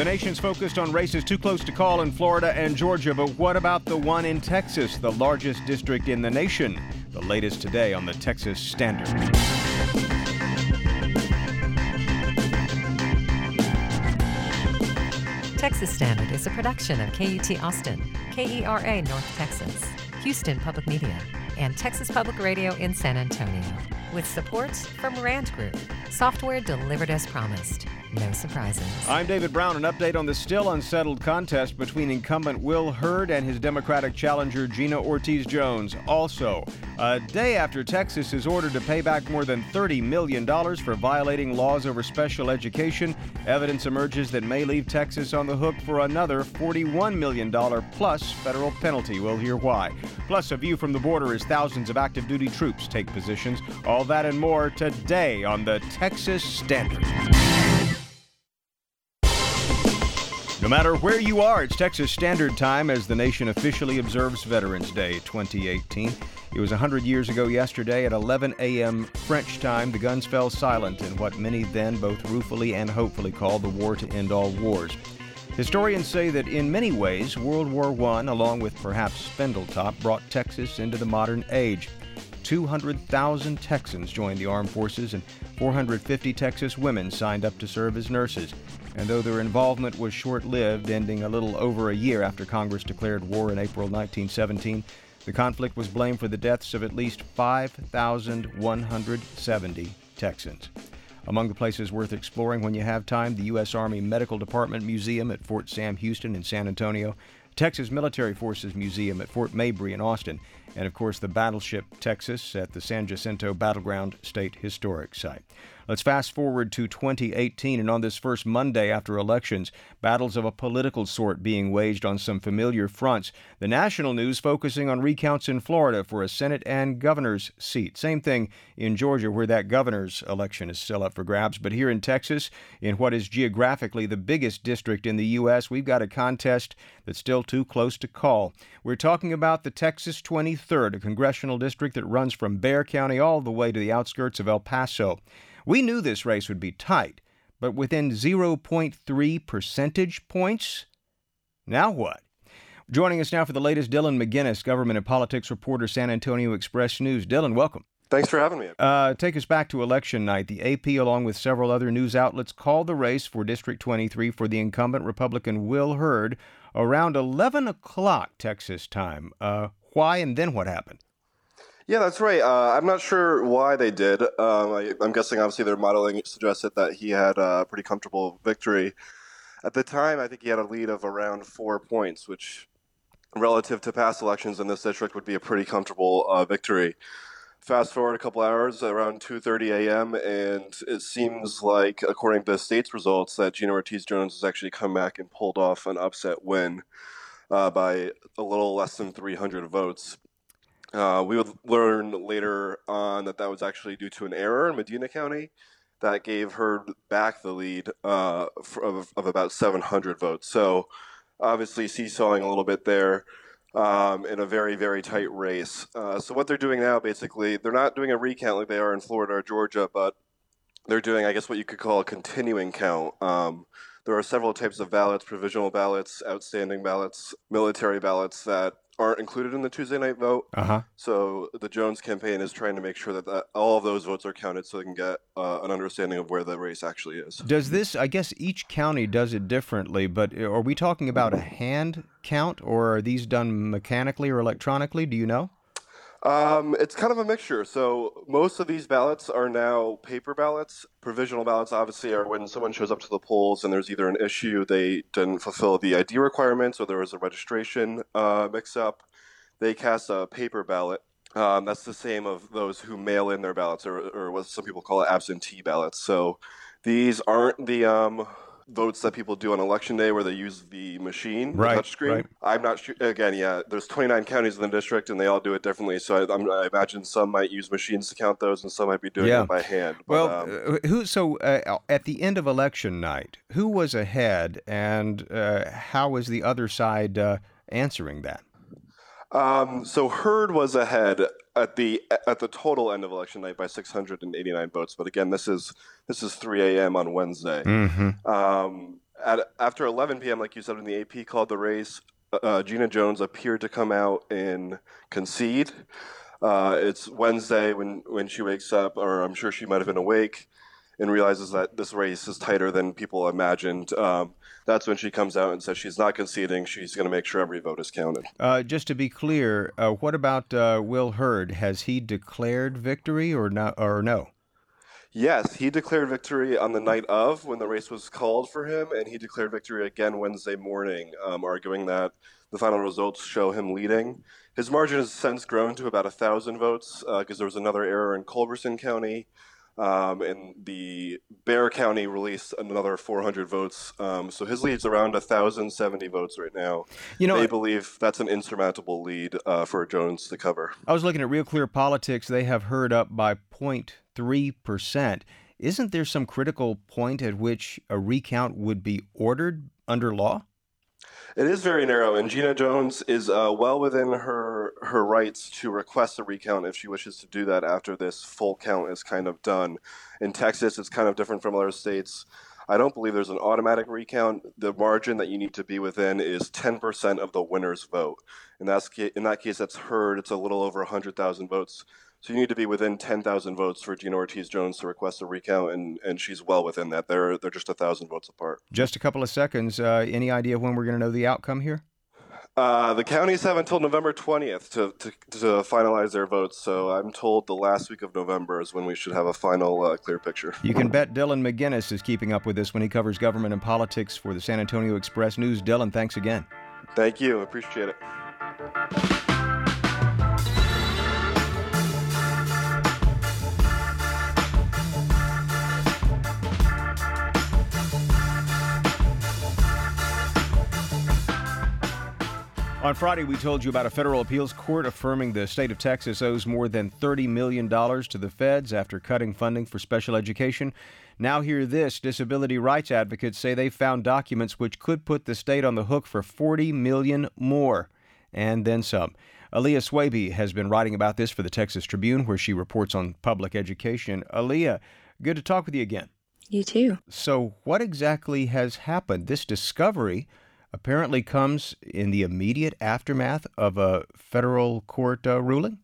The nation's focused on races too close to call in Florida and Georgia, but what about the one in Texas, the largest district in the nation? The latest today on the Texas Standard. Texas Standard is a production of KUT Austin, KERA North Texas, Houston Public Media, and Texas Public Radio in San Antonio, with support from Rand Group, software delivered as promised. No surprises. I'm David Brown. An update on the still unsettled contest between incumbent Will Hurd and his Democratic challenger Gina Ortiz Jones. Also, a day after Texas is ordered to pay back more than $30 million for violating laws over special education, evidence emerges that may leave Texas on the hook for another $41 million plus federal penalty. We'll hear why. Plus, a view from the border as thousands of active duty troops take positions. All that and more today on the Texas Standard. No matter where you are, it's Texas Standard Time as the nation officially observes Veterans Day 2018. It was 100 years ago yesterday at 11 a.m. French time. The guns fell silent in what many then both ruefully and hopefully called the war to end all wars. Historians say that in many ways, World War I, along with perhaps Spindletop, brought Texas into the modern age. 200,000 Texans joined the armed forces, and 450 Texas women signed up to serve as nurses. And though their involvement was short lived, ending a little over a year after Congress declared war in April 1917, the conflict was blamed for the deaths of at least 5,170 Texans. Among the places worth exploring when you have time, the U.S. Army Medical Department Museum at Fort Sam Houston in San Antonio, Texas Military Forces Museum at Fort Mabry in Austin, and of course the Battleship Texas at the San Jacinto Battleground State Historic Site. Let's fast forward to 2018, and on this first Monday after elections, battles of a political sort being waged on some familiar fronts. The national news focusing on recounts in Florida for a Senate and governor's seat. Same thing in Georgia, where that governor's election is still up for grabs. But here in Texas, in what is geographically the biggest district in the U.S., we've got a contest that's still too close to call. We're talking about the Texas 23rd, a congressional district that runs from Bexar County all the way to the outskirts of El Paso. We knew this race would be tight, but within 0.3 percentage points? Now what? Joining us now for the latest, Dylan McGuinness, government and politics reporter, San Antonio Express News. Dylan, welcome. Thanks for having me. Uh, take us back to election night. The AP, along with several other news outlets, called the race for District 23 for the incumbent Republican Will Hurd around 11 o'clock Texas time. Uh, why and then what happened? Yeah, that's right. Uh, I'm not sure why they did. Um, I, am guessing obviously their modeling suggested that he had a pretty comfortable victory. At the time, I think he had a lead of around four points, which relative to past elections in this district would be a pretty comfortable uh, victory. Fast forward a couple hours, around 2:30 a.m., and it seems like, according to the state's results, that Gina Ortiz Jones has actually come back and pulled off an upset win uh, by a little less than 300 votes. Uh, we would learn later on that that was actually due to an error in Medina County that gave her back the lead uh, of, of, about 700 votes. So obviously seesawing a little bit there um, in a very, very tight race. Uh, so what they're doing now, basically, they're not doing a recount like they are in Florida or Georgia, but they're doing, I guess, what you could call a continuing count. Um, there are several types of ballots provisional ballots, outstanding ballots, military ballots that aren't included in the Tuesday night vote. Uh-huh. So the Jones campaign is trying to make sure that, that all of those votes are counted so they can get uh, an understanding of where the race actually is. Does this, I guess each county does it differently, but are we talking about a hand count or are these done mechanically or electronically? Do you know? Um, it's kind of a mixture. So most of these ballots are now paper ballots. Provisional ballots, obviously, are when someone shows up to the polls and there's either an issue they didn't fulfill the ID requirements or there was a registration uh, mix-up. They cast a paper ballot. Um, that's the same of those who mail in their ballots, or, or what some people call absentee ballots. So these aren't the um, votes that people do on election day where they use the machine, right, the touchscreen. Right. I'm not sure. Again, yeah, there's 29 counties in the district, and they all do it differently. So I, I imagine some might use machines to count those, and some might be doing yeah. it by hand. But, well, um, uh, who? So uh, at the end of election night, who was ahead, and uh, how was the other side uh, answering that? Um, so Hurd was ahead at the at the total end of election night by 689 votes. But again, this is this is 3 a.m. on Wednesday. Mm-hmm. Um, At after 11 p.m., like you said, when the AP called the race, uh, Gina Jones appeared to come out and concede. Uh, it's Wednesday when when she wakes up, or I'm sure she might have been awake and realizes that this race is tighter than people imagined. Um, that's when she comes out and says she's not conceding. She's going to make sure every vote is counted. Uh, just to be clear, uh, what about uh, Will Hurd? Has he declared victory or not? Or no? Yes, he declared victory on the night of when the race was called for him, and he declared victory again Wednesday morning, um, arguing that the final results show him leading. His margin has since grown to about a thousand votes because uh, there was another error in Culberson County. Um, and the Bexar County released another 400 votes. Um, so his lead's around 1,070 votes right now. You know, they believe that's an insurmountable lead uh, for Jones to cover. I was looking at Real Clear Politics. They have Hurd up by 0.3%. Isn't there some critical point at which a recount would be ordered under law? It is very narrow, and Gina Jones is uh, well within her her rights to request a recount if she wishes to do that after this full count is kind of done. In Texas, it's kind of different from other states. I don't believe there's an automatic recount. The margin that you need to be within is 10% of the winner's vote. In that, in that case, that's Hurd. It's a little over 100,000 votes. So you need to be within 10,000 votes for Gina Ortiz Jones to request a recount, and, and she's well within that. They're, they're just a 1,000 votes apart. Just a couple of seconds. Uh, any idea when we're going to know the outcome here? Uh, the counties have until November 20th to, to, to, finalize their votes, so I'm told the last week of November is when we should have a final uh, clear picture. You can bet Dylan McGuinness is keeping up with this when he covers government and politics for the San Antonio Express News. Dylan, thanks again. Thank you. Appreciate it. On Friday, we told you about a federal appeals court affirming the state of Texas owes more than $30 million to the feds after cutting funding for special education. Now, hear this disability rights advocates say they found documents which could put the state on the hook for 40 million more, and then some. Aliyah Swaby has been writing about this for the Texas Tribune, where she reports on public education. Aliyah, good to talk with you again. You too. So, what exactly has happened? This discovery apparently comes in the immediate aftermath of a federal court uh, ruling?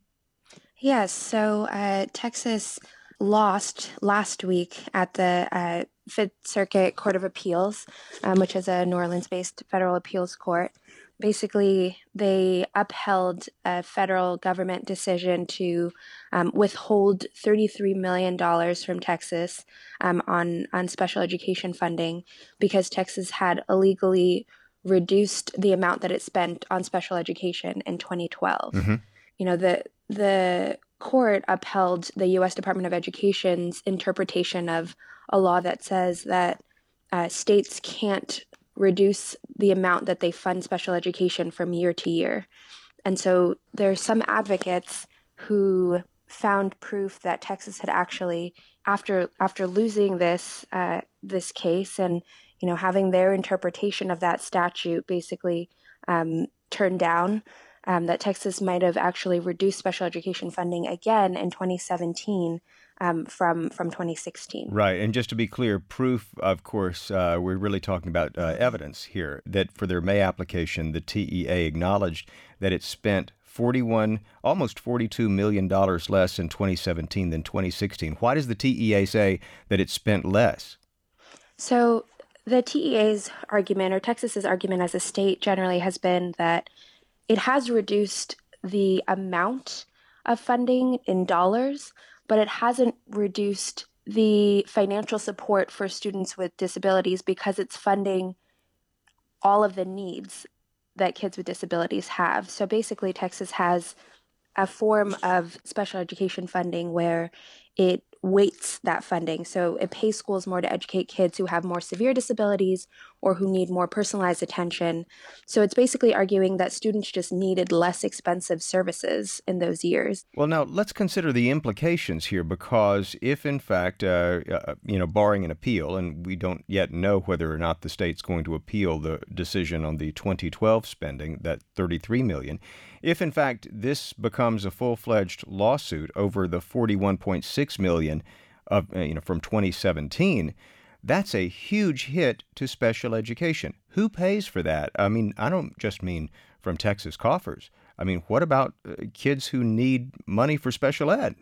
Yes. So uh, Texas lost last week at the uh, Fifth Circuit Court of Appeals, um, which is a New Orleans based federal appeals court. Basically, they upheld a federal government decision to um, withhold $33 million from Texas um, on, on special education funding because Texas had illegally reduced the amount that it spent on special education in 2012. Mm-hmm. You know, the the court upheld the U.S. Department of Education's interpretation of a law that says that uh, states can't reduce the amount that they fund special education from year to year. And so there are some advocates who found proof that Texas had actually, after after losing this uh, this case and you know, having their interpretation of that statute basically um, turned down. Um, that Texas might have actually reduced special education funding again in 2017 um, from from 2016. Right, and just to be clear, proof, of course, uh, we're really talking about uh, evidence here that for their May application, the TEA acknowledged that it spent 41, almost 42 million dollars less in 2017 than 2016. Why does the TEA say that it spent less? So the TEA's argument, or Texas's argument as a state generally, has been that it has reduced the amount of funding in dollars, but it hasn't reduced the financial support for students with disabilities because it's funding all of the needs that kids with disabilities have. So basically, Texas has a form of special education funding where it weights that funding. So it pays schools more to educate kids who have more severe disabilities or who need more personalized attention. So it's basically arguing that students just needed less expensive services in those years. Well, now let's consider the implications here because if, in fact, uh, uh, you know, barring an appeal, and we don't yet know whether or not the state's going to appeal the decision on the 2012 spending, that 33 million, if in fact this becomes a full-fledged lawsuit over the 41.6 million of uh, you know from 2017, That's a huge hit to special education. Who pays for that? I mean, I don't just mean from Texas coffers. I mean, what about uh, kids who need money for special ed?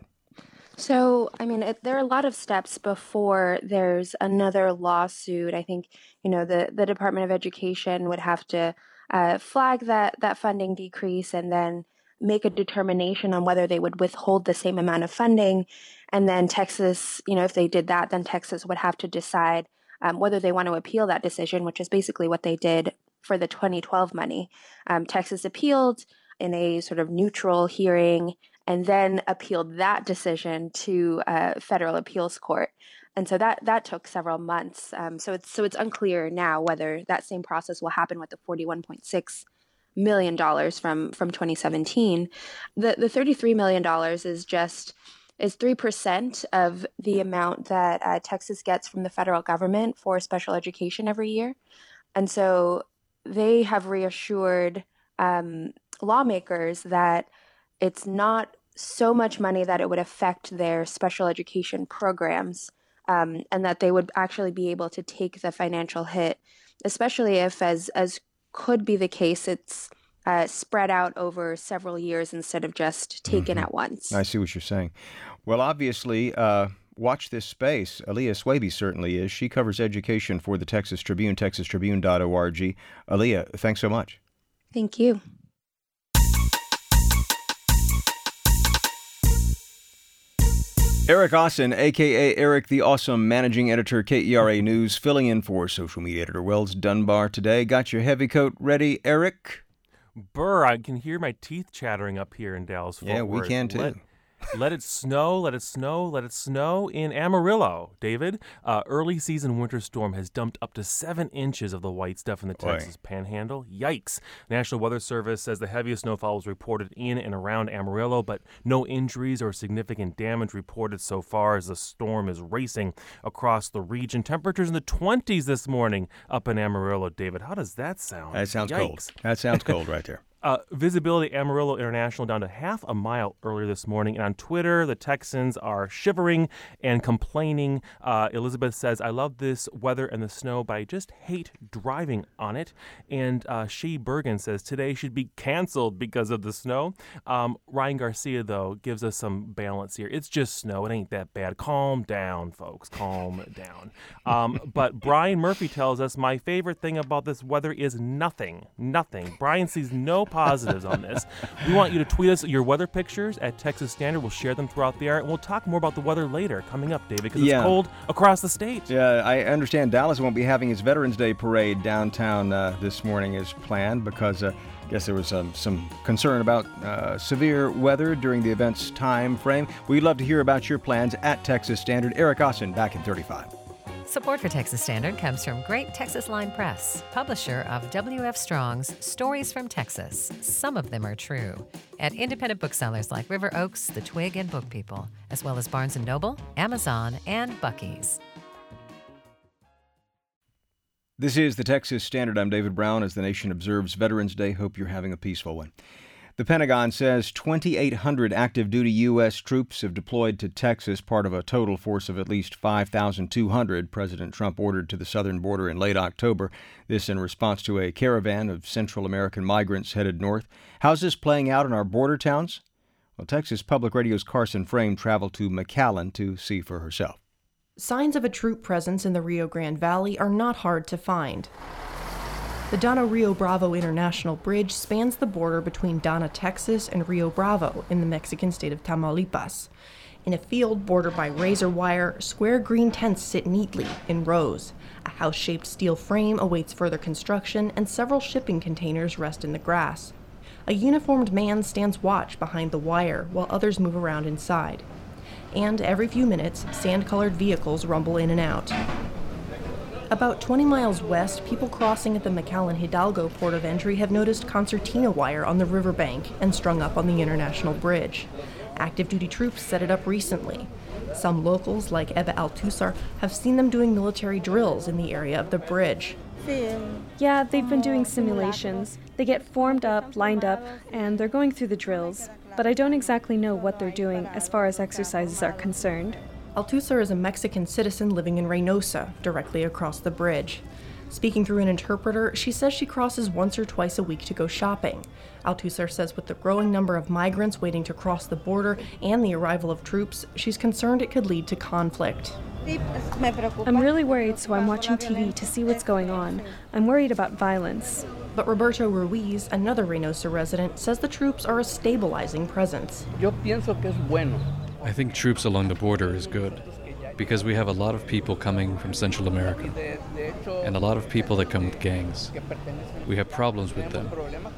So, I mean, it, there are a lot of steps before there's another lawsuit. I think, you know, the, the Department of Education would have to uh, flag that, that funding decrease and then make a determination on whether they would withhold the same amount of funding. And then Texas, you know, if they did that, then Texas would have to decide um, whether they want to appeal that decision, which is basically what they did for the 2012 money. Um, Texas appealed in a sort of neutral hearing and then appealed that decision to a federal appeals court. And so that that took several months. Um, so it's so it's unclear now whether that same process will happen with the 41.6 million dollars from from 2017. The the 33 million dollars is just is three percent of the amount that uh, Texas gets from the federal government for special education every year, and so they have reassured um, lawmakers that it's not so much money that it would affect their special education programs um, and that they would actually be able to take the financial hit, especially if, as, as could be the case, it's uh, spread out over several years instead of just taken mm-hmm. at once. I see what you're saying. Well, obviously, uh, watch this space. Aliyah Swaby certainly is. She covers education for the Texas Tribune, texastribune.org. Aliyah, thanks so much. Thank you. Eric Austin, aka Eric the Awesome, managing editor, KERA News, filling in for social media editor Wells Dunbar today. Got your heavy coat ready, Eric? Burr, I can hear my teeth chattering up here in Dallas. Fort yeah, we can too. Let, let it snow, let it snow, let it snow in Amarillo. David, uh, early season winter storm has dumped up to seven inches of the white stuff in the Texas Panhandle. Yikes! National Weather Service says the heaviest snowfall was reported in and around Amarillo, but no injuries or significant damage reported so far as the storm is racing across the region. Temperatures in the 20s this morning up in Amarillo. David, how does that sound? That sounds Yikes. cold. That sounds cold right there. Uh, visibility Amarillo International down to half a mile earlier this morning. And on Twitter, the Texans are shivering and complaining. Uh, Elizabeth says, I love this weather and the snow, but I just hate driving on it. And uh, She Bergen says, today should be canceled because of the snow. Um, Ryan Garcia, though, gives us some balance here. It's just snow. It ain't that bad. Calm down, folks. Calm down. Um, but Brian Murphy tells us, my favorite thing about this weather is nothing. Nothing. Brian sees no positives on this. We want you to tweet us your weather pictures at Texas Standard. We'll share them throughout the hour, and we'll talk more about the weather later coming up, David, because yeah. it's cold across the state. Yeah, I understand Dallas won't be having its Veterans Day parade downtown uh, this morning as planned because. Uh, I guess there was um, some concern about uh, severe weather during the event's time frame. We'd love to hear about your plans at Texas Standard. Eric Austin back in 35. Support for Texas Standard comes from Great Texas Line Press, publisher of W.F. Strong's Stories from Texas. Some of them are true. At independent booksellers like River Oaks, The Twig, and Book People, as well as Barnes & Noble, Amazon, and Buc-ee's. This is the Texas Standard. I'm David Brown. As the nation observes Veterans Day, hope you're having a peaceful one. The Pentagon says 2,800 active duty U.S. troops have deployed to Texas, part of a total force of at least 5,200 President Trump ordered to the southern border in late October. This in response to a caravan of Central American migrants headed north. How's this playing out in our border towns? Well, Texas Public Radio's Carson Frame traveled to McAllen to see for herself. Signs of a troop presence in the Rio Grande Valley are not hard to find. The Donna Rio Bravo International Bridge spans the border between Donna, Texas and Rio Bravo in the Mexican state of Tamaulipas. In a field bordered by razor wire, square green tents sit neatly in rows. A house shaped steel frame awaits further construction, and several shipping containers rest in the grass. A uniformed man stands watch behind the wire while others move around inside. And every few minutes, sand colored vehicles rumble in and out. About 20 miles west, people crossing at the McAllen Hidalgo port of entry have noticed concertina wire on the riverbank and strung up on the International Bridge. Active duty troops set it up recently. Some locals, like Eva Altusar, have seen them doing military drills in the area of the bridge. Yeah, they've been doing simulations. They get formed up, lined up, and they're going through the drills. But I don't exactly know what they're doing as far as exercises are concerned. Althusser is a Mexican citizen living in Reynosa, directly across the bridge. Speaking through an interpreter, she says she crosses once or twice a week to go shopping. Althusser says with the growing number of migrants waiting to cross the border and the arrival of troops, she's concerned it could lead to conflict. I'm really worried, so I'm watching TV to see what's going on. I'm worried about violence. But Roberto Ruiz, another Reynosa resident, says the troops are a stabilizing presence. I think troops along the border is good because we have a lot of people coming from Central America and a lot of people that come with gangs. We have problems with them.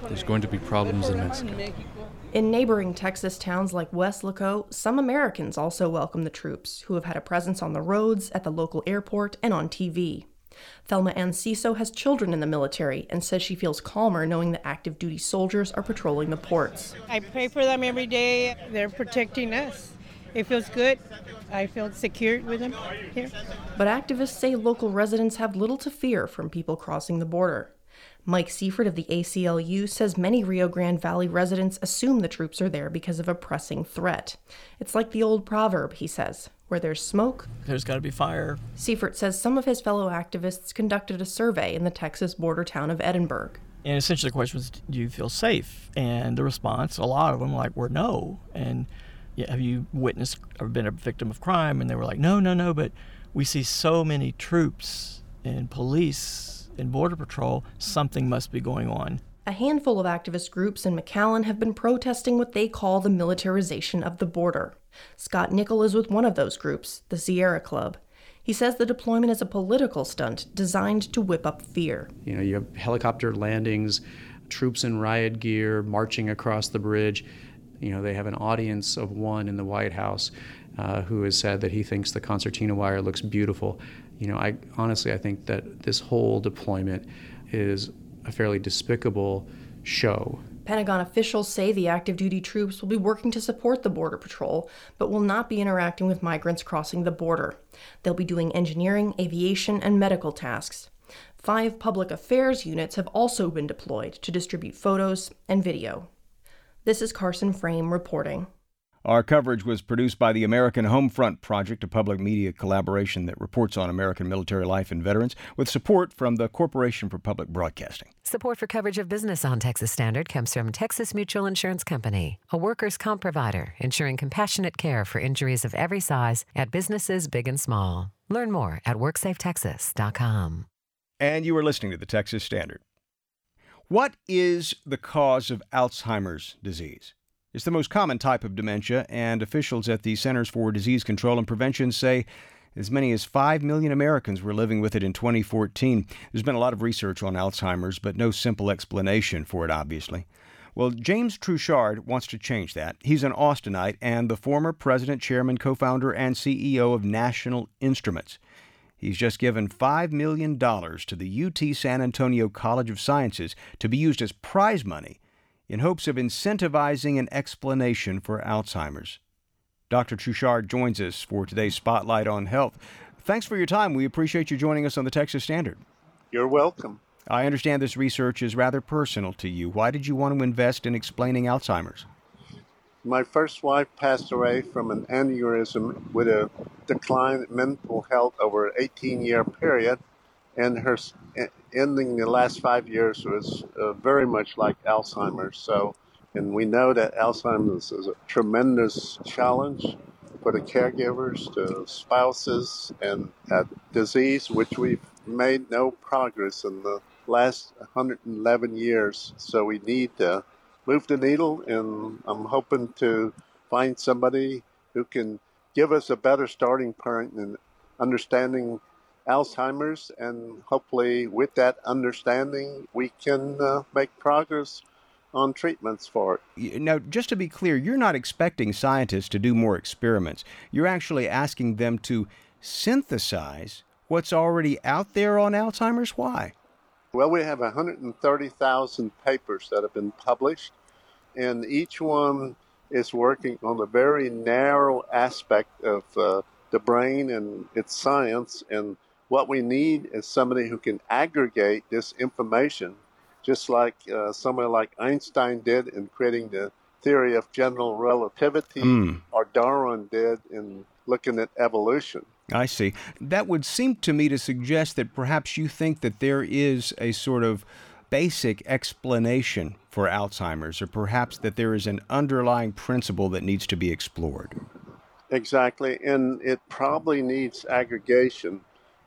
There's going to be problems in Mexico. In neighboring Texas towns like Weslaco, some Americans also welcome the troops, who have had a presence on the roads, at the local airport, and on TV. Thelma Anciso has children in the military and says she feels calmer knowing that active duty soldiers are patrolling the ports. I pray for them every day. They're protecting us. It feels good. I feel secure with them here. But activists say local residents have little to fear from people crossing the border. Mike Seifert of the ACLU says many Rio Grande Valley residents assume the troops are there because of a pressing threat. It's like the old proverb, he says where there's smoke, there's got to be fire. Seifert says some of his fellow activists conducted a survey in the Texas border town of Edinburg. And essentially, the question was, do you feel safe? And the response, a lot of them like, were no. And yeah, have you witnessed or been a victim of crime? And they were like, no, no, no. But we see so many troops and police and border patrol, something must be going on. A handful of activist groups in McAllen have been protesting what they call the militarization of the border. Scott Nicol is with one of those groups, the Sierra Club. He says the deployment is a political stunt designed to whip up fear. You know, you have helicopter landings, troops in riot gear marching across the bridge. You know, they have an audience of one in the White House uh, who has said that he thinks the concertina wire looks beautiful. You know, I honestly I think that this whole deployment is a fairly despicable show Pentagon officials say the active duty troops will be working to support the Border Patrol, but will not be interacting with migrants crossing the border. They'll be doing engineering, aviation, and medical tasks. Five public affairs units have also been deployed to distribute photos and video. This is Carson Frame reporting. Our coverage was produced by the American Homefront Project, a public media collaboration that reports on American military life and veterans, with support from the Corporation for Public Broadcasting. Support for coverage of business on Texas Standard comes from Texas Mutual Insurance Company, a workers' comp provider ensuring compassionate care for injuries of every size at businesses big and small. Learn more at WorksafeTexas.com. And you are listening to the Texas Standard. What is the cause of Alzheimer's disease? It's the most common type of dementia, and officials at the Centers for Disease Control and Prevention say as many as 5 million Americans were living with it in 2014. There's been a lot of research on Alzheimer's, but no simple explanation for it, obviously. Well, James Truchard wants to change that. He's an Austinite and the former president, chairman, co founder, and CEO of National Instruments. He's just given $5 million to the UT San Antonio College of Sciences to be used as prize money in hopes of incentivizing an explanation for Alzheimer's. Dr. Truchard joins us for today's Spotlight on Health. Thanks for your time. We appreciate you joining us on the Texas Standard. You're welcome. I understand this research is rather personal to you. Why did you want to invest in explaining Alzheimer's? My first wife passed away from an aneurysm with a decline in mental health over an 18 year period, and her ending the last five years was uh, very much like Alzheimer's. So, and we know that Alzheimer's is a tremendous challenge for the caregivers, the spouses, and a disease which we've made no progress in the last 111 years. So we need to move the needle, and I'm hoping to find somebody who can give us a better starting point in understanding Alzheimer's, and hopefully, with that understanding, we can uh, make progress on treatments for it. Now, just to be clear, you're not expecting scientists to do more experiments. You're actually asking them to synthesize what's already out there on Alzheimer's. Why? Well, we have 130,000 papers that have been published, and each one is working on a very narrow aspect of uh, the brain and its science and what we need is somebody who can aggregate this information, just like uh, somebody like Einstein did in creating the theory of general relativity, mm. or Darwin did in looking at evolution. I see. That would seem to me to suggest that perhaps you think that there is a sort of basic explanation for Alzheimer's, or perhaps that there is an underlying principle that needs to be explored. Exactly, and it probably needs aggregation.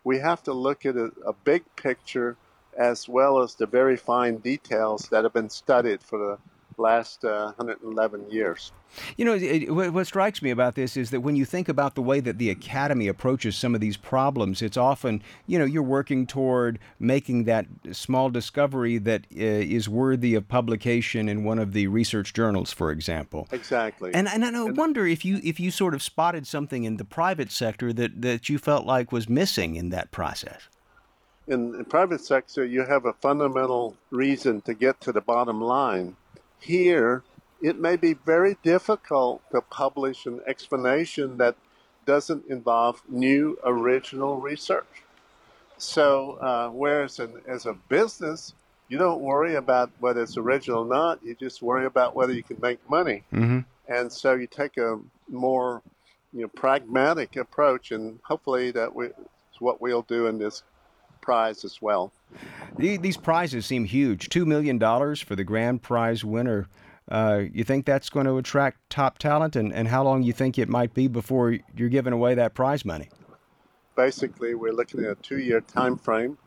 We have to look at a, a big picture as well as the very fine details that have been studied for the last uh, 111 years. You know, it, what strikes me about this is that when you think about the way that the academy approaches some of these problems, it's often, you know, you're working toward making that small discovery that uh, is worthy of publication in one of the research journals, for example. Exactly. And and I wonder if you if you sort of spotted something in the private sector that that you felt like was missing in that process. In the private sector, you have a fundamental reason to get to the bottom line here, it may be very difficult to publish an explanation that doesn't involve new original research. So, uh, whereas as a business, you don't worry about whether it's original or not, you just worry about whether you can make money. Mm-hmm. And so you take a more you know, pragmatic approach, and hopefully that we, is what we'll do in this prize as well. These prizes seem huge. $2 million for the grand prize winner. Uh, you think that's going to attract top talent, and, and how long you think it might be before you're giving away that prize money? Basically, we're looking at a two-year time frame.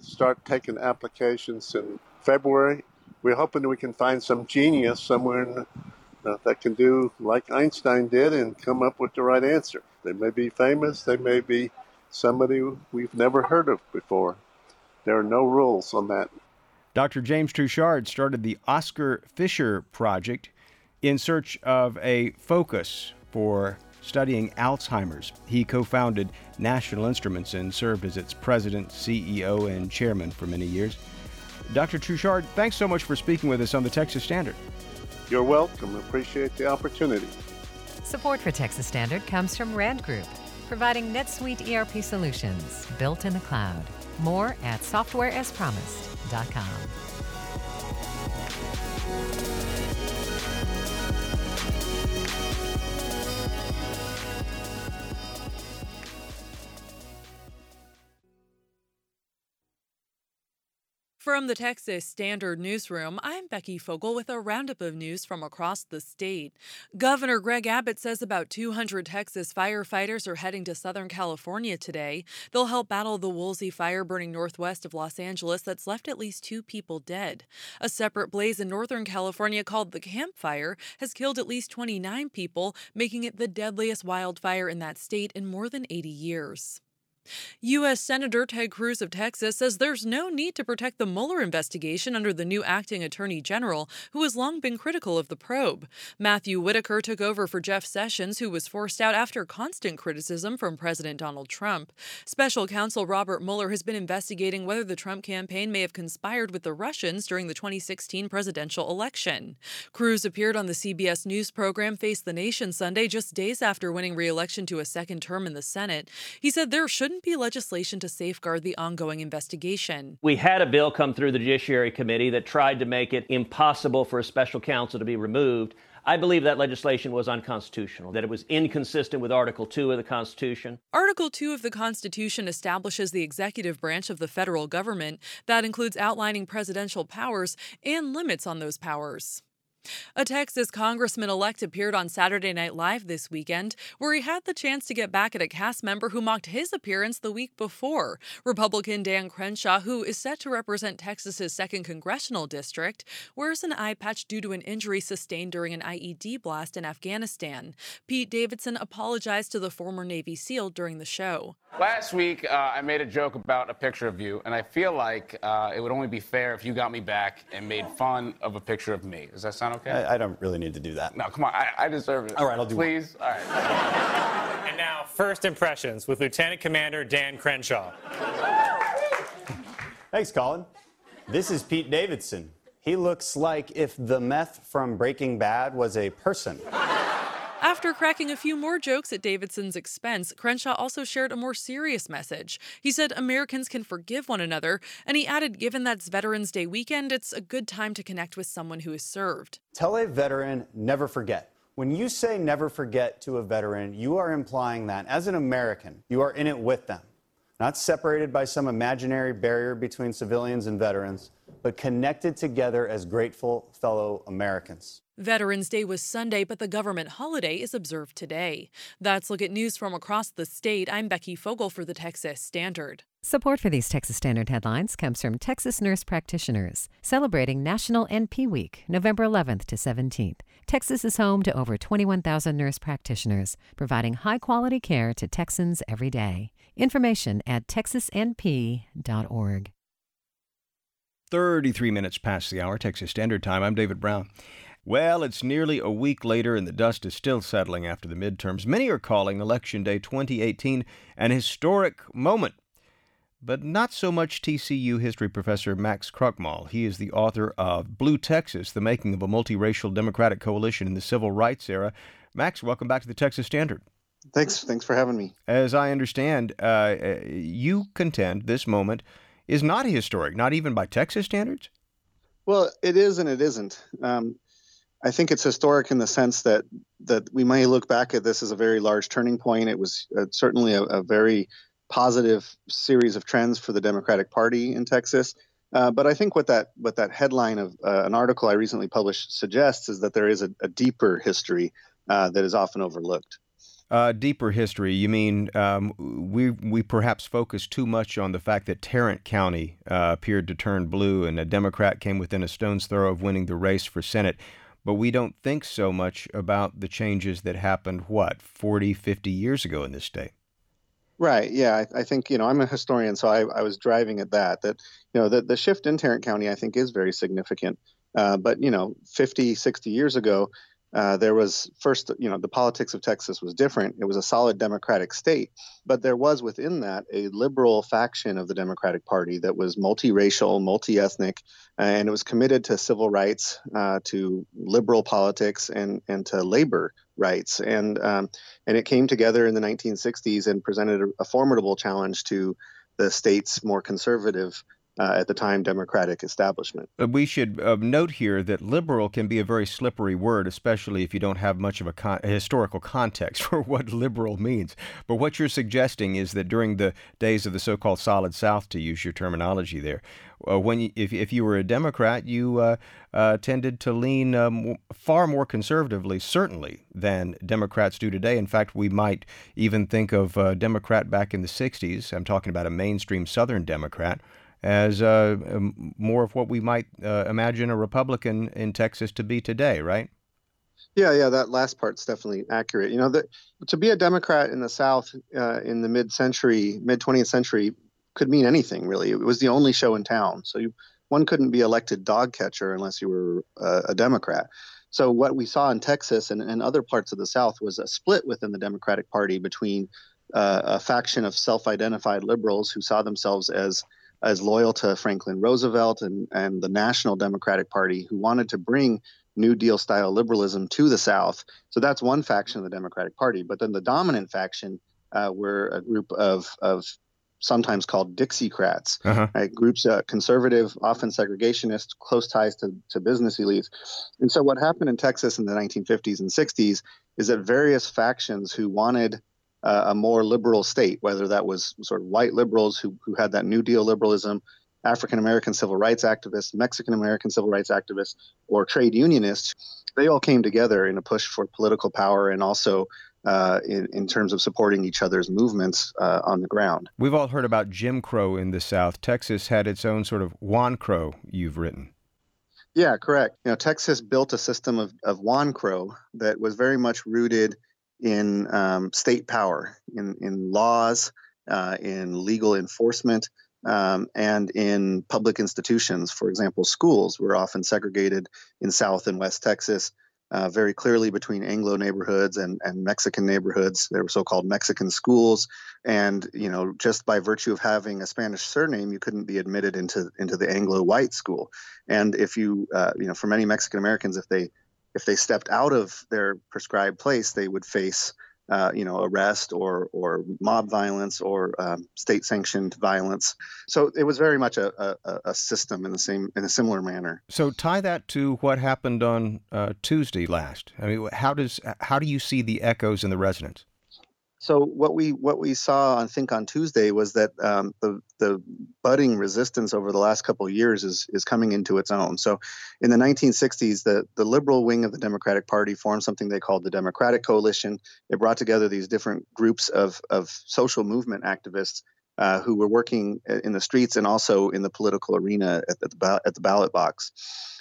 Start taking applications in February. We're hoping we can find some genius somewhere in, uh, that can do like Einstein did and come up with the right answer. They may be famous. They may be somebody we've never heard of before. There are no rules on that. Dr. James Truchard started the Oskar Fischer Project in search of a focus for studying Alzheimer's. He co founded National Instruments and served as its president, CEO, and chairman for many years. Dr. Truchard, thanks so much for speaking with us on the Texas Standard. You're welcome. Appreciate the opportunity. Support for Texas Standard comes from Rand Group providing NetSuite ERP solutions built in the cloud. More at softwareaspromised.com. From the Texas Standard Newsroom, I'm Becky Fogel with a roundup of news from across the state. Governor Greg Abbott says about 200 Texas firefighters are heading to Southern California today. They'll help battle the Woolsey fire burning northwest of Los Angeles that's left at least two people dead. A separate blaze in Northern California called the Camp Fire has killed at least 29 people, making it the deadliest wildfire in that state in more than 80 years. U.S. Senator Ted Cruz of Texas says there's no need to protect the Mueller investigation under the new acting attorney general, who has long been critical of the probe. Matthew Whitaker took over for Jeff Sessions, who was forced out after constant criticism from President Donald Trump. Special counsel Robert Mueller has been investigating whether the Trump campaign may have conspired with the Russians during the 2016 presidential election. Cruz appeared on the CBS News program Face the Nation Sunday just days after winning re election to a second term in the Senate. He said there shouldn't be legislation to safeguard the ongoing investigation. We had a bill come through the Judiciary Committee that tried to make it impossible for a special counsel to be removed. I believe that legislation was unconstitutional, that it was inconsistent with Article 2 of the Constitution. Article 2 of the Constitution establishes the executive branch of the federal government. That includes outlining presidential powers and limits on those powers. A Texas congressman elect appeared on Saturday Night Live this weekend, where he had the chance to get back at a cast member who mocked his appearance the week before. Republican Dan Crenshaw, who is set to represent Texas's 2nd congressional district, wears an eye patch due to an injury sustained during an IED blast in Afghanistan. Pete Davidson apologized to the former Navy SEAL during the show. Last week, uh, I made a joke about a picture of you, and I feel like uh, it would only be fair if you got me back and made fun of a picture of me. Does that sound okay? I, I don't really need to do that. No, come on. I, I deserve it. All right, I'll do it. Please? All right. and now, first impressions with Lieutenant Commander Dan Crenshaw. Thanks, Colin. This is Pete Davidson. He looks like if the meth from Breaking Bad was a person. After cracking a few more jokes at Davidson's expense, Crenshaw also shared a more serious message. He said Americans can forgive one another, and he added, given that's Veterans Day weekend, it's a good time to connect with someone who has served. Tell a veteran never forget. When you say never forget to a veteran, you are implying that as an American, you are in it with them, not separated by some imaginary barrier between civilians and veterans, but connected together as grateful fellow Americans. Veterans Day was Sunday, but the government holiday is observed today. That's Look at News from across the state. I'm Becky Fogel for the Texas Standard. Support for these Texas Standard headlines comes from Texas Nurse Practitioners, celebrating National NP Week, November 11th to 17th. Texas is home to over 21,000 nurse practitioners, providing high quality care to Texans every day. Information at texasnp.org. 33 minutes past the hour, Texas Standard Time. I'm David Brown. Well, it's nearly a week later and the dust is still settling after the midterms. Many are calling Election Day 2018 an historic moment. But not so much TCU history professor Max Krochmal. He is the author of Blue Texas, the making of a multiracial democratic coalition in the civil rights era. Max, welcome back to the Texas Standard. Thanks, thanks for having me. As I understand, uh, you contend this moment is not historic, not even by Texas standards. Well, it is and it isn't. Um, I think it's historic in the sense that that we may look back at this as a very large turning point. It was uh, certainly a, a, very positive series of trends for the Democratic Party in Texas. Uh, but I think what that what that headline of uh, an article I recently published suggests is that there is a, a deeper history uh, that is often overlooked. Uh, deeper history. You mean um, we we perhaps focus too much on the fact that Tarrant County uh, appeared to turn blue and a Democrat came within a stone's throw of winning the race for Senate but we don't think so much about the changes that happened, what, 40, 50 years ago in this state. Right. Yeah. I, I think, you know, I'm a historian, so I, I was driving at that, that, you know, the, the shift in Tarrant County, I think, is very significant. Uh, but, you know, 50, 60 years ago, uh, there was first, you know, the politics of Texas was different. It was a solid Democratic state, but there was within that a liberal faction of the Democratic Party that was multiracial, multi-ethnic, and it was committed to civil rights, uh, to liberal politics, and and to labor rights. And um, and it came together in the 1960s and presented a, a formidable challenge to the state's more conservative uh, at the time Democratic establishment. We should uh, note here that liberal can be a very slippery word, especially if you don't have much of a, con- a, historical context for what liberal means. But what you're suggesting is that during the days of the so-called Solid South, to use your terminology there, uh, when you, if if you were a Democrat, you uh, uh, tended to lean um, far more conservatively, certainly, than Democrats do today. In fact, we might even think of a Democrat back in the '60s. I'm talking about a mainstream Southern Democrat as uh, um, more of what we might uh, imagine a Republican in Texas to be today, right? Yeah, yeah, that last part's definitely accurate. You know, that to be a Democrat in the South uh, in the mid-century, mid 20th century, could mean anything really. It was the only show in town, so you, one couldn't be elected dog catcher unless you were uh, a Democrat. So what we saw in Texas and, and other parts of the South was a split within the Democratic Party between uh, a faction of self-identified liberals who saw themselves as as loyal to Franklin Roosevelt and, and the National Democratic Party, who wanted to bring New Deal style liberalism to the South. So that's one faction of the Democratic Party. But then the dominant faction uh, were a group of, of sometimes called Dixiecrats, uh-huh. right? groups uh, conservative, often segregationist, close ties to, to business elites. And so what happened in Texas in the 1950s and 60s is that various factions who wanted uh, a more liberal state, whether that was sort of white liberals who, who had that New Deal liberalism, African American civil rights activists, Mexican American civil rights activists, or trade unionists, they all came together in a push for political power and also uh, in, in, terms of supporting each other's movements uh, on the ground. We've all heard about Jim Crow in the South. Texas had its own sort of Juan Crow, you've written. Yeah, correct. You know, Texas built a system of, of Juan Crow that was very much rooted in um, state power, in, in laws, uh, in legal enforcement, um, and in public institutions. For example, schools were often segregated in South and West Texas. Uh, very clearly between Anglo neighborhoods and, and Mexican neighborhoods. There were so-called Mexican schools, and you know, just by virtue of having a Spanish surname, you couldn't be admitted into into the Anglo white school. And if you, uh, you know, for many Mexican Americans, if they if they stepped out of their prescribed place, they would face uh, you know, arrest or or mob violence or um, state-sanctioned violence. So it was very much a, a, a, system in the same in a similar manner. So tie that to what happened on uh, Tuesday last. I mean, how does how do you see the echoes in the resonance? So what we what we saw, I think, on Tuesday was that um, the the budding resistance over the last couple of years is is coming into its own. So, in the 1960s, the the liberal wing of the Democratic Party formed something they called the Democratic Coalition. It brought together these different groups of of social movement activists uh, who were working in the streets and also in the political arena at the at the ballot box.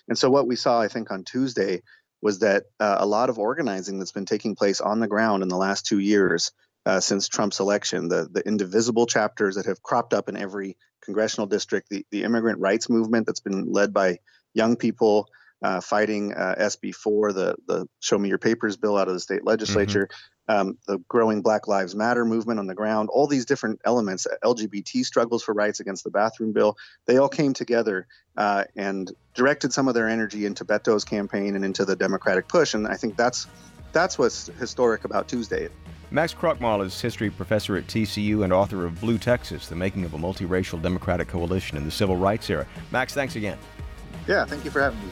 And so, what we saw, I think, on Tuesday was that uh, a lot of organizing that's been taking place on the ground in the last two years uh, since Trump's election. The the indivisible chapters that have cropped up in every congressional district, the, the immigrant rights movement that's been led by young people uh, fighting uh, SB4, the the Show Me Your Papers bill out of the state legislature, mm-hmm. um, the growing Black Lives Matter movement on the ground, all these different elements, LGBT struggles for rights against the bathroom bill, they all came together uh, and directed some of their energy into Beto's campaign and into the Democratic push. And I think that's that's what's historic about Tuesday. Max Krochmal is history professor at TCU and author of Blue Texas, the making of a multiracial democratic coalition in the civil rights era. Max, thanks again. Yeah, thank you for having me.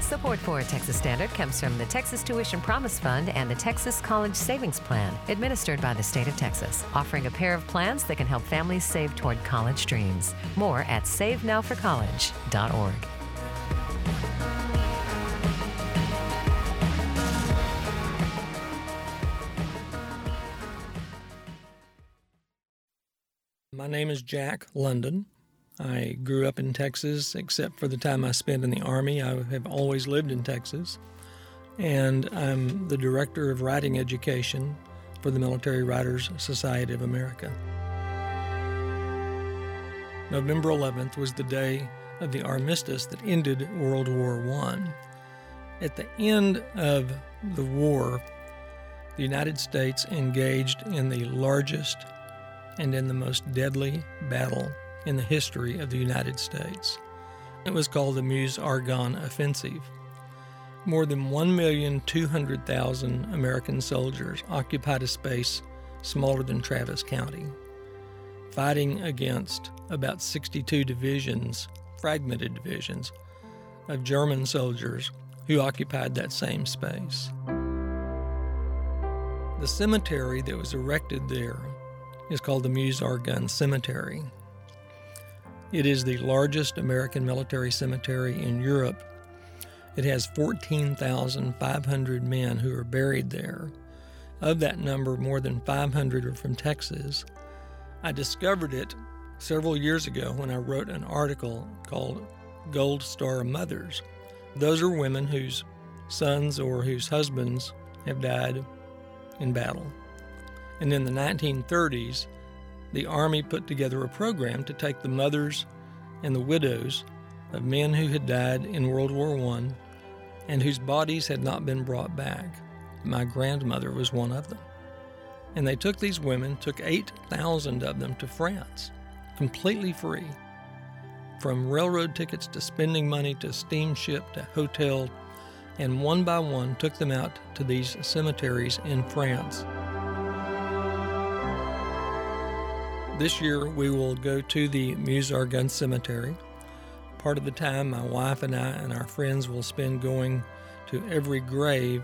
Support for Texas Standard comes from the Texas Tuition Promise Fund and the Texas College Savings Plan, administered by the state of Texas, offering a pair of plans that can help families save toward college dreams. More at savenowforcollege.org. name is Jack London. I grew up in Texas, except for the time I spent in the Army. I have always lived in Texas. And I'm the Director of Writing Education for the Military Writers Society of America. November 11th was the day of the armistice that ended World War I. At the end of the war, the United States engaged in the largest and in the most deadly battle in the history of the United States. It was called the Meuse Argonne Offensive. More than 1,200,000 American soldiers occupied a space smaller than Travis County, fighting against about 62 divisions, fragmented divisions, of German soldiers who occupied that same space. The cemetery that was erected there is called the Meuse Argonne Cemetery. It is the largest American military cemetery in Europe. It has 14,500 men who are buried there. Of that number, more than 500 are from Texas. I discovered it several years ago when I wrote an article called Gold Star Mothers. Those are women whose sons or whose husbands have died in battle. And in the 1930s, the Army put together a program to take the mothers and the widows of men who had died in World War I and whose bodies had not been brought back. My grandmother was one of them. And they took these women, took 8,000 of them to France, completely free. From railroad tickets to spending money to steamship to hotel, and one by one took them out to these cemeteries in France. This year we will go to the Meuse Argonne Cemetery. Part of the time, my wife and I and our friends will spend going to every grave,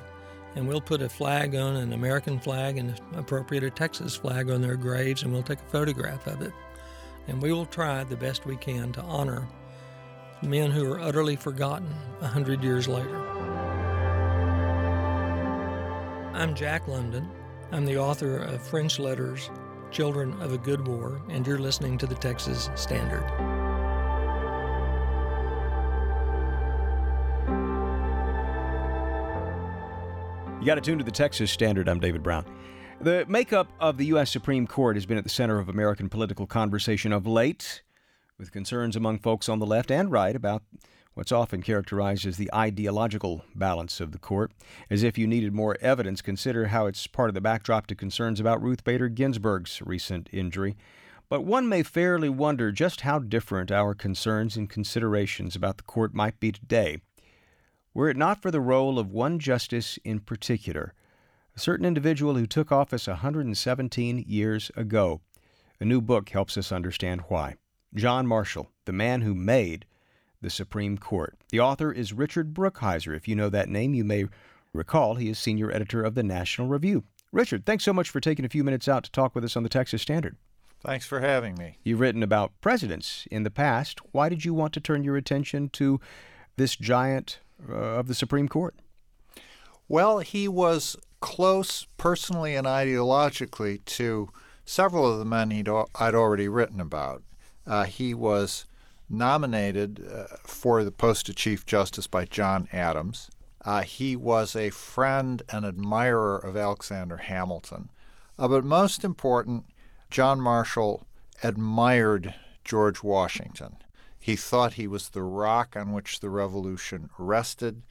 and we'll put a flag on an American flag and appropriate a Texas flag on their graves, and we'll take a photograph of it. And we will try the best we can to honor men who are utterly forgotten a hundred years later. I'm Jack London. I'm the author of French Letters Children of a Good War, and you're listening to the Texas Standard. You got to tune to the Texas Standard. I'm David Brown. The makeup of the U.S. Supreme Court has been at the center of American political conversation of late, with concerns among folks on the left and right about what's often characterized as the ideological balance of the court. As if you needed more evidence, consider how it's part of the backdrop to concerns about Ruth Bader Ginsburg's recent injury. But one may fairly wonder just how different our concerns and considerations about the court might be today Were it not for the role of one justice in particular, a certain individual who took office 117 years ago, a new book helps us understand why. John Marshall, the man who made the Supreme Court. The author is Richard Brookhiser. If you know that name, you may recall he is senior editor of the National Review. Richard, thanks so much for taking a few minutes out to talk with us on the Texas Standard. Thanks for having me. You've written about presidents in the past. Why did you want to turn your attention to this giant uh, of the Supreme Court? Well, he was close personally and ideologically to several of the men he'd, I'd already written about. Uh, he was nominated uh, for the post of Chief Justice by John Adams. Uh, he was a friend and admirer of Alexander Hamilton. Uh, but most important, John Marshall admired George Washington. He thought he was the rock on which the revolution rested,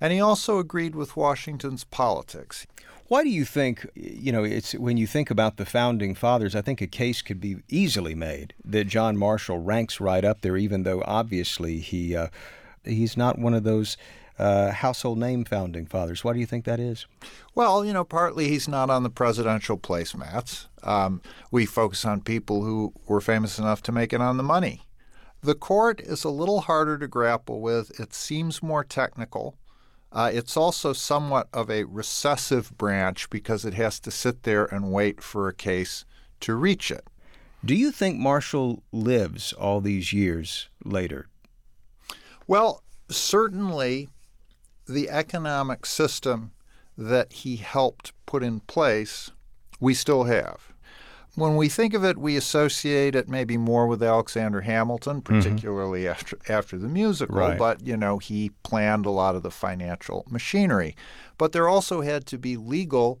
and he also agreed with Washington's politics. Why do you think, you know, it's when you think about the founding fathers, I think a case could be easily made that John Marshall ranks right up there, even though obviously he uh, he's not one of those uh, household name founding fathers. Why do you think that is? Well, you know, partly he's not on the presidential placemats. Um, we focus on people who were famous enough to make it on the money. The court is a little harder to grapple with. It seems more technical. Uh, it's also somewhat of a recessive branch because it has to sit there and wait for a case to reach it. Do you think Marshall lives all these years later? Well, certainly the economic system that he helped put in place, we still have. When we think of it, we associate it maybe more with Alexander Hamilton, Mm-hmm. particularly mm-hmm. after after the musical. Right. But you know, he planned a lot of the financial machinery. But there also had to be legal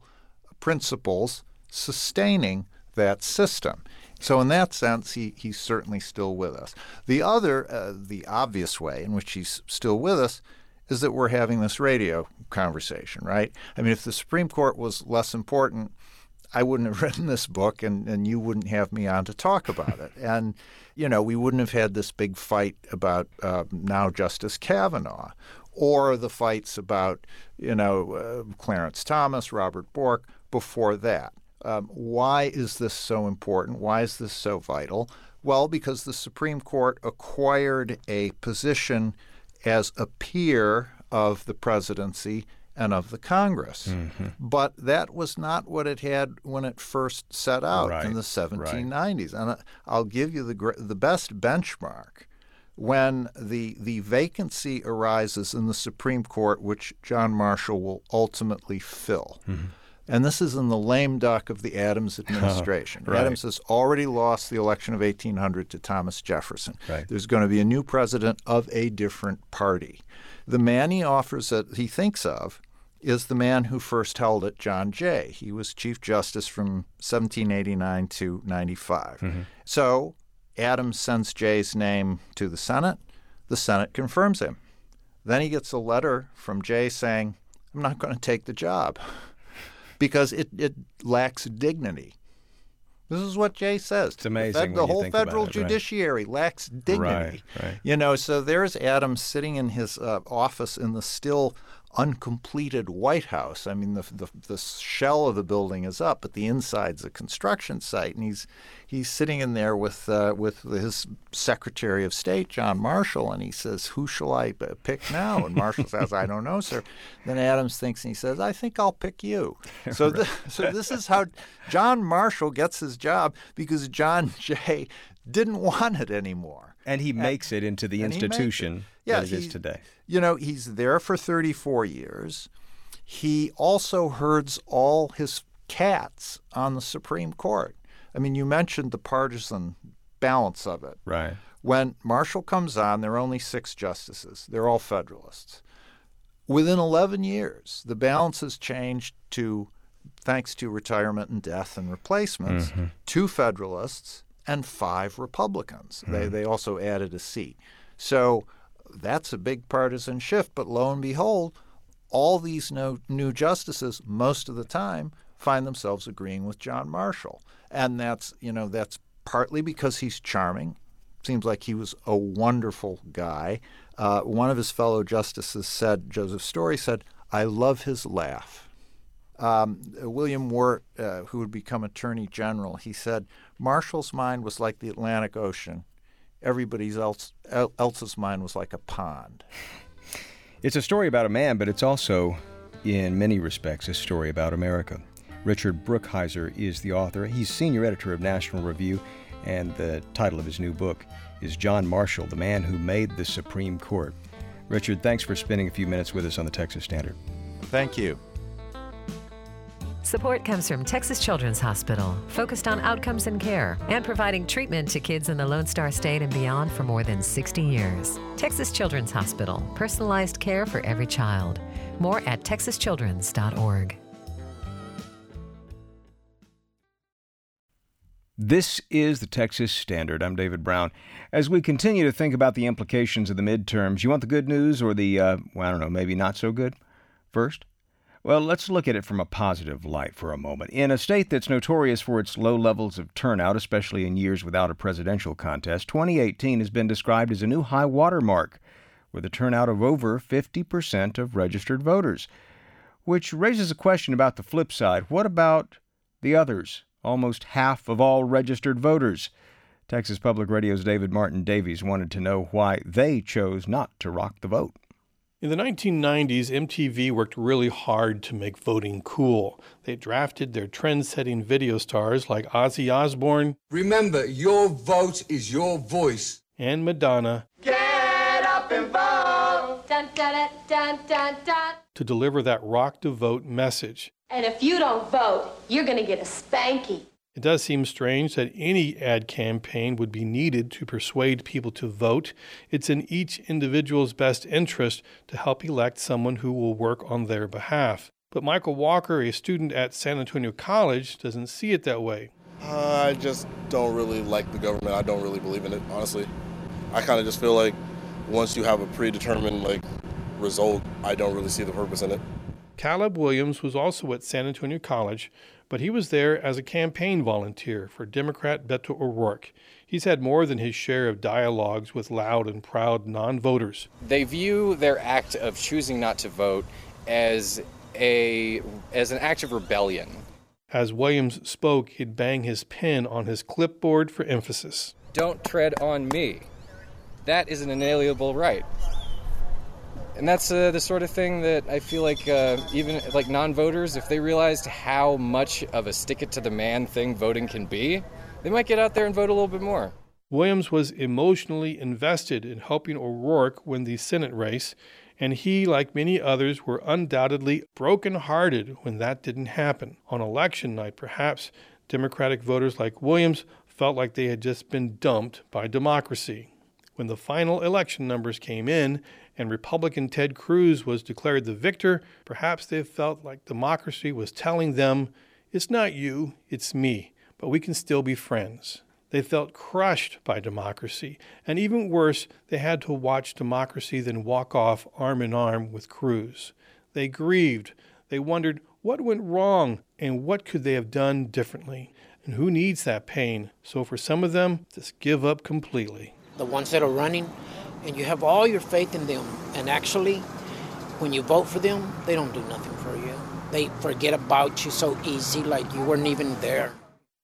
principles sustaining that system. So in that sense, he, he's certainly still with us. The other, uh, the obvious way in which he's still with us is that we're having this radio conversation, right? I mean, if the Supreme Court was less important, I wouldn't have written this book and, and you wouldn't have me on to talk about it. And, you know, we wouldn't have had this big fight about uh, now Justice Kavanaugh or the fights about, you know, uh, Clarence Thomas, Robert Bork before that. Um, why is this so important? Why is this so vital? Well, because the Supreme Court acquired a position as a peer of the presidency and of the Congress. Mm-hmm. But that was not what it had when it first set out Right, in the 1790s. And I- I'll give you the the best benchmark when the the vacancy arises in the Supreme Court, which John Marshall will ultimately fill. Mm-hmm. And this is in the lame duck of the Adams administration. Right. Adams has already lost the election of 1800 to Thomas Jefferson. Right. There's going to be a new president of a different party. The man he offers that he thinks of is the man who first held it, John Jay. He was Chief Justice from 1789 to 95. Mm-hmm. So Adams sends Jay's name to the Senate. The Senate confirms him. Then he gets a letter from Jay saying, I'm not going to take the job because it, it lacks dignity. This is what Jay says. It's amazing The, you whole federal it, right. judiciary lacks dignity. Right, right. You know, so there's Adams sitting in his uh, office in the still uncompleted White House. I mean, the, the the shell of the building is up, but the inside's a construction site, and he's he's sitting in there with uh, with his Secretary of State, John Marshall, and he says, "Who shall I pick now?" And Marshall says, "I don't know, sir." Then Adams thinks, and he says, "I think I'll pick you." So, th- so this is how John Marshall gets his job because John Jay didn't want it anymore. And he makes it into the and he makes it. institution Yeah, that it is today. You know, he's there for 34 years. He also herds all his cats on the Supreme Court. I mean, you mentioned the partisan balance of it. Right. When Marshall comes on, there are only six justices. They're all Federalists. Within 11 years, the balance has changed to, thanks to retirement and death and replacements, Mhm. two Federalists and five Republicans. They, Mhm. they also added a seat. So that's a big partisan shift. But lo and behold, all these no, new justices, most of the time, find themselves agreeing with John Marshall. And that's, you know, that's partly because he's charming, seems like he was a wonderful guy. Uh, one of his fellow justices said, Joseph Story said, I love his laugh. Um, William Wirt, uh, who would become Attorney General, he said, Marshall's mind was like the Atlantic Ocean. Everybody else, else's mind was like a pond. It's a story about a man, but it's also, in many respects, a story about America. Richard Brookhiser is the author. He's senior editor of National Review, and the title of his new book is John Marshall, the Man Who Made the Supreme Court. Richard, thanks for spending a few minutes with us on the Texas Standard. Thank you. Support comes from Texas Children's Hospital, focused on outcomes and care, and providing treatment to kids in the Lone Star State and beyond for more than 60 years. Texas Children's Hospital, personalized care for every child. More at texaschildrens.org. This is the Texas Standard. I'm David Brown. As we continue to think about the implications of the midterms, you want the good news or the, uh, well, I don't know, maybe not so good first? Well, let's look at it from a positive light for a moment. In a state that's notorious for its low levels of turnout, especially in years without a presidential contest, 2018 has been described as a new high water mark, with a turnout of over 50% of registered voters. Which raises a question about the flip side. What about the others? almost half of all registered voters. Texas Public Radio's David Martin Davies wanted to know why they chose not to rock the vote. In the 1990s, MTV worked really hard to make voting cool. They drafted their trend setting video stars like Ozzy Osbourne. Remember, your vote is your voice. And Madonna. Get up and vote! Dun, dun, dun, to deliver that rock to vote message. And if you don't vote, you're going to get a spanky. It does seem strange that any ad campaign would be needed to persuade people to vote. It's in each individual's best interest to help elect someone who will work on their behalf. But Michael Walker, a student at San Antonio College, doesn't see it that way. I just don't really like the government. I don't really believe in it, honestly. I kind of just feel like once you have a predetermined like result, I don't really see the purpose in it. Caleb Williams was also at San Antonio College, but he was there as a campaign volunteer for Democrat Beto O'Rourke. He's had more than his share of dialogues with loud and proud non voters. They view their act of choosing not to vote as, a, as an act of rebellion. As Williams spoke, he'd bang his pen on his clipboard for emphasis. Don't tread on me. That is an inalienable right and that's uh, the sort of thing that I feel like uh, even like non-voters, if they realized how much of a stick it to the man thing voting can be, they might get out there and vote a little bit more. Williams was emotionally invested in helping O'Rourke win the Senate race, and he, like many others, were undoubtedly broken-hearted when that didn't happen. On election night, perhaps Democratic voters like Williams felt like they had just been dumped by democracy. When the final election numbers came in and Republican Ted Cruz was declared the victor, perhaps they felt like democracy was telling them, it's not you, it's me, but we can still be friends. They felt crushed by democracy, and even worse, they had to watch democracy then walk off arm in arm with Cruz. They grieved. They wondered what went wrong and what could they have done differently. And who needs that pain? So for some of them, just give up completely the ones that are running, and you have all your faith in them. And actually, when you vote for them, they don't do nothing for you. They forget about you so easy, like you weren't even there.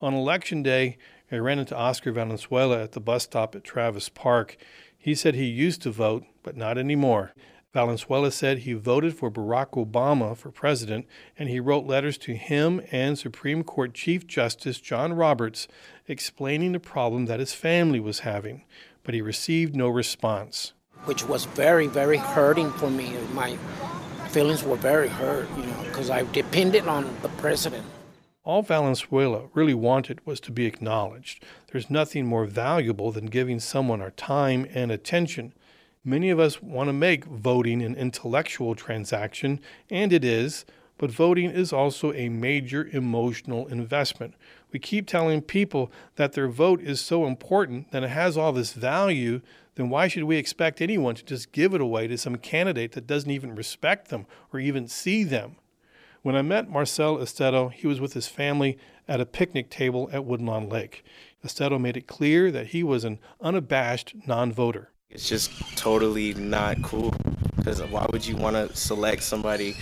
On election day, I ran into Oscar Valenzuela at the bus stop at Travis Park. He said he used to vote, but not anymore. Valenzuela said he voted for Barack Obama for president, and he wrote letters to him and Supreme Court Chief Justice John Roberts explaining the problem that his family was having but he received no response. Which was very, very hurting for me. My feelings were very hurt, you know, because I depended on the president. All Valenzuela really wanted was to be acknowledged. There's nothing more valuable than giving someone our time and attention. Many of us want to make voting an intellectual transaction, and it is, but voting is also a major emotional investment. We keep telling people that their vote is so important, that it has all this value, then why should we expect anyone to just give it away to some candidate that doesn't even respect them or even see them? When I met Marcel Estedo, he was with his family at a picnic table at Woodlawn Lake. Esteto made it clear that he was an unabashed non voter. It's just totally not cool because why would you want to select somebody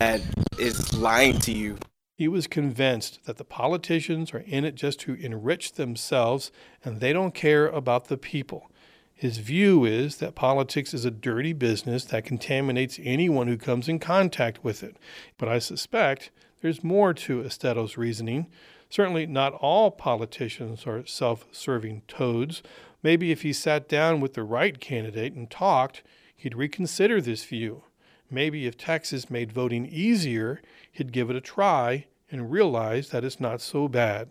that is lying to you? He was convinced that the politicians are in it just to enrich themselves and they don't care about the people. His view is that politics is a dirty business that contaminates anyone who comes in contact with it. But I suspect there's more to Esteto's reasoning. Certainly, not all politicians are self serving toads. Maybe if he sat down with the right candidate and talked, he'd reconsider this view. Maybe if Texas made voting easier, he'd give it a try and realize that it's not so bad.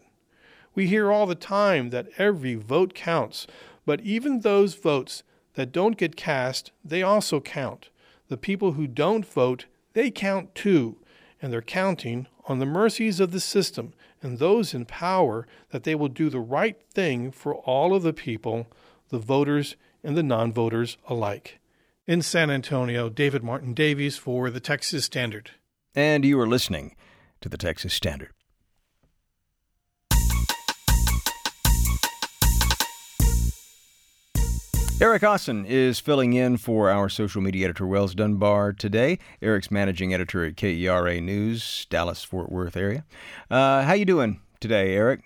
We hear all the time that every vote counts, but even those votes that don't get cast, they also count. The people who don't vote, they count too, and they're counting on the mercies of the system and those in power that they will do the right thing for all of the people, the voters and the non voters alike. In San Antonio, David Martin Davies for the Texas Standard. And you are listening to the Texas Standard. Eric Austin is filling in for our social media editor Wells Dunbar today. Eric's managing editor at KERA News, Dallas Fort Worth area. Uh, how you doing today, Eric?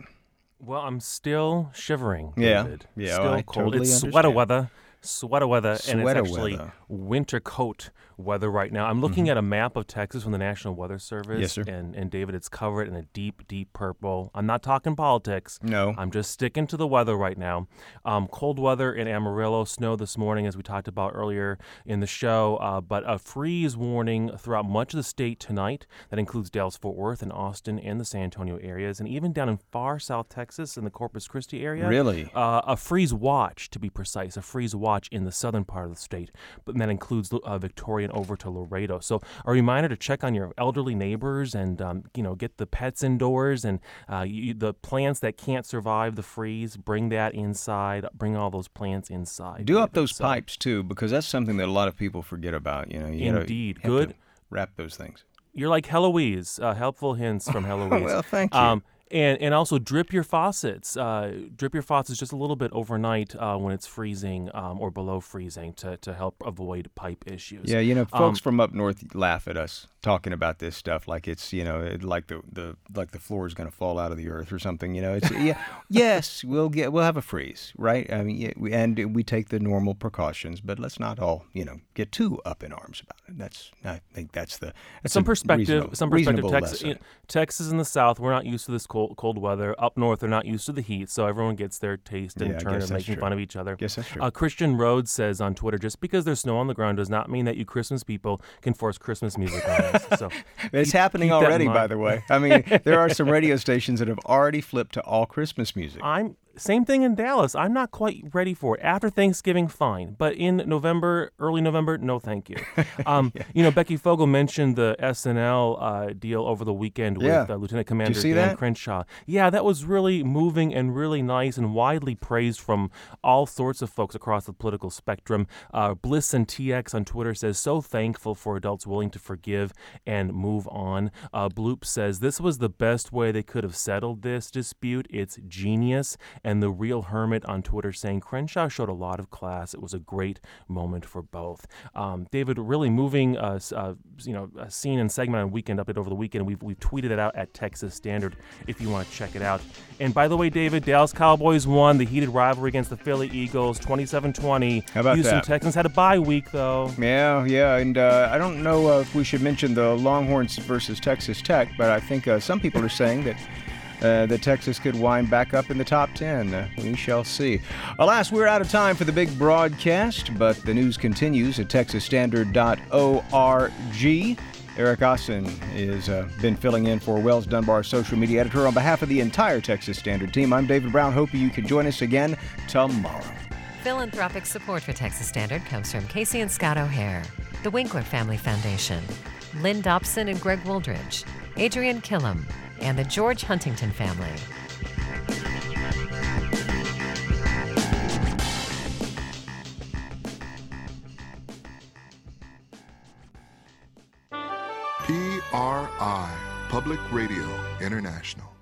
Well, I'm still shivering. Yeah, David. yeah, still I cold. totally it's sweater weather. Sweater weather, and it's actually weather. Winter coat weather right now. I'm looking Mhm. at a map of Texas from the National Weather Service. Yes, sir. And, and David, it's covered in a deep, deep purple. I'm not talking politics. No. I'm just sticking to the weather right now. Um, cold weather in Amarillo, snow this morning, as we talked about earlier in the show, uh, but a freeze warning throughout much of the state tonight. That includes Dallas, Fort Worth, and Austin, and the San Antonio areas, and even down in far South Texas in the Corpus Christi area. Really? Uh, a freeze watch, to be precise, a freeze watch in the southern part of the state, but that includes uh, Victoria and over to Laredo. So a reminder to check on your elderly neighbors and um, you know get the pets indoors and uh, you, the plants that can't survive the freeze. Bring that inside. Bring all those plants inside. Do up those pipes too, because that's something that a lot of people forget about. You know, you Indeed. Good. wrap those things. You're like Heloise. Uh, helpful hints from Heloise. Well, thank you. Um, and, and also drip your faucets. Uh, drip your faucets just a little bit overnight uh, when it's freezing um, or below freezing to, to help avoid pipe issues. Yeah, you know, folks Um, from up north laugh at us talking about this stuff like it's you know it, like the, the like the floor is going to fall out of the earth or something. You know, it's yeah, yes, we'll get we'll have a freeze, right? I mean, yeah, we, and we take the normal precautions, but let's not all you know get too up in arms about it. That's I think that's the that's some perspective. reasonable- Some perspective. reasonable Texas, you know, Texas in the south, we're not used to this cold, cold weather. Up north, they're not used to the heat, so everyone gets their taste in Yeah, turn of making true. fun of each other. Guess that's true. Uh, Christian Rhodes says on Twitter, just because there's snow on the ground does not mean that you Christmas people can force Christmas music on us. So It's keep- happening keep already, by the way. I mean, there are some radio stations that have already flipped to all Christmas music. I'm same thing in Dallas. I'm not quite ready for it. After Thanksgiving, fine, but in November, early November, no, thank you. Um, You know, Becky Fogel mentioned the SNL uh, deal over the weekend with uh, Lieutenant Commander Dan that? Crenshaw. Yeah, that was really moving and really nice and widely praised from all sorts of folks across the political spectrum. Uh, Bliss and TX on Twitter says, so thankful for adults willing to forgive and move on. Uh, Bloop says, this was the best way they could have settled this dispute. It's genius. And the real hermit on Twitter saying, Crenshaw showed a lot of class. It was a great moment for both. Um, David, really moving, uh, uh, you know, a scene and segment on Weekend Update over the weekend. We've, we've tweeted it out at Texas Standard if you want to check it out. And by the way, David, Dallas Cowboys won the heated rivalry against the Philly Eagles 27 20. How about Houston that? Texans had a bye week, though. Yeah, yeah, and uh, I don't know uh, if we should mention the Longhorns versus Texas Tech, but I think uh, some people are saying that uh, that Texas could wind back up in the top 10. Uh, we shall see. Alas, we're out of time for the big broadcast, but the news continues at texasstandard.org. Eric Austin has uh, been filling in for Wells Dunbar, social media editor. On behalf of the entire Texas Standard team, I'm David Brown. Hope you can join us again tomorrow. Philanthropic support for Texas Standard comes from Casey and Scott O'Hare, the Winkler Family Foundation, Lynn Dobson and Greg Wooldridge, Adrian Killam, and the George Huntington family. PRI, Public Radio International.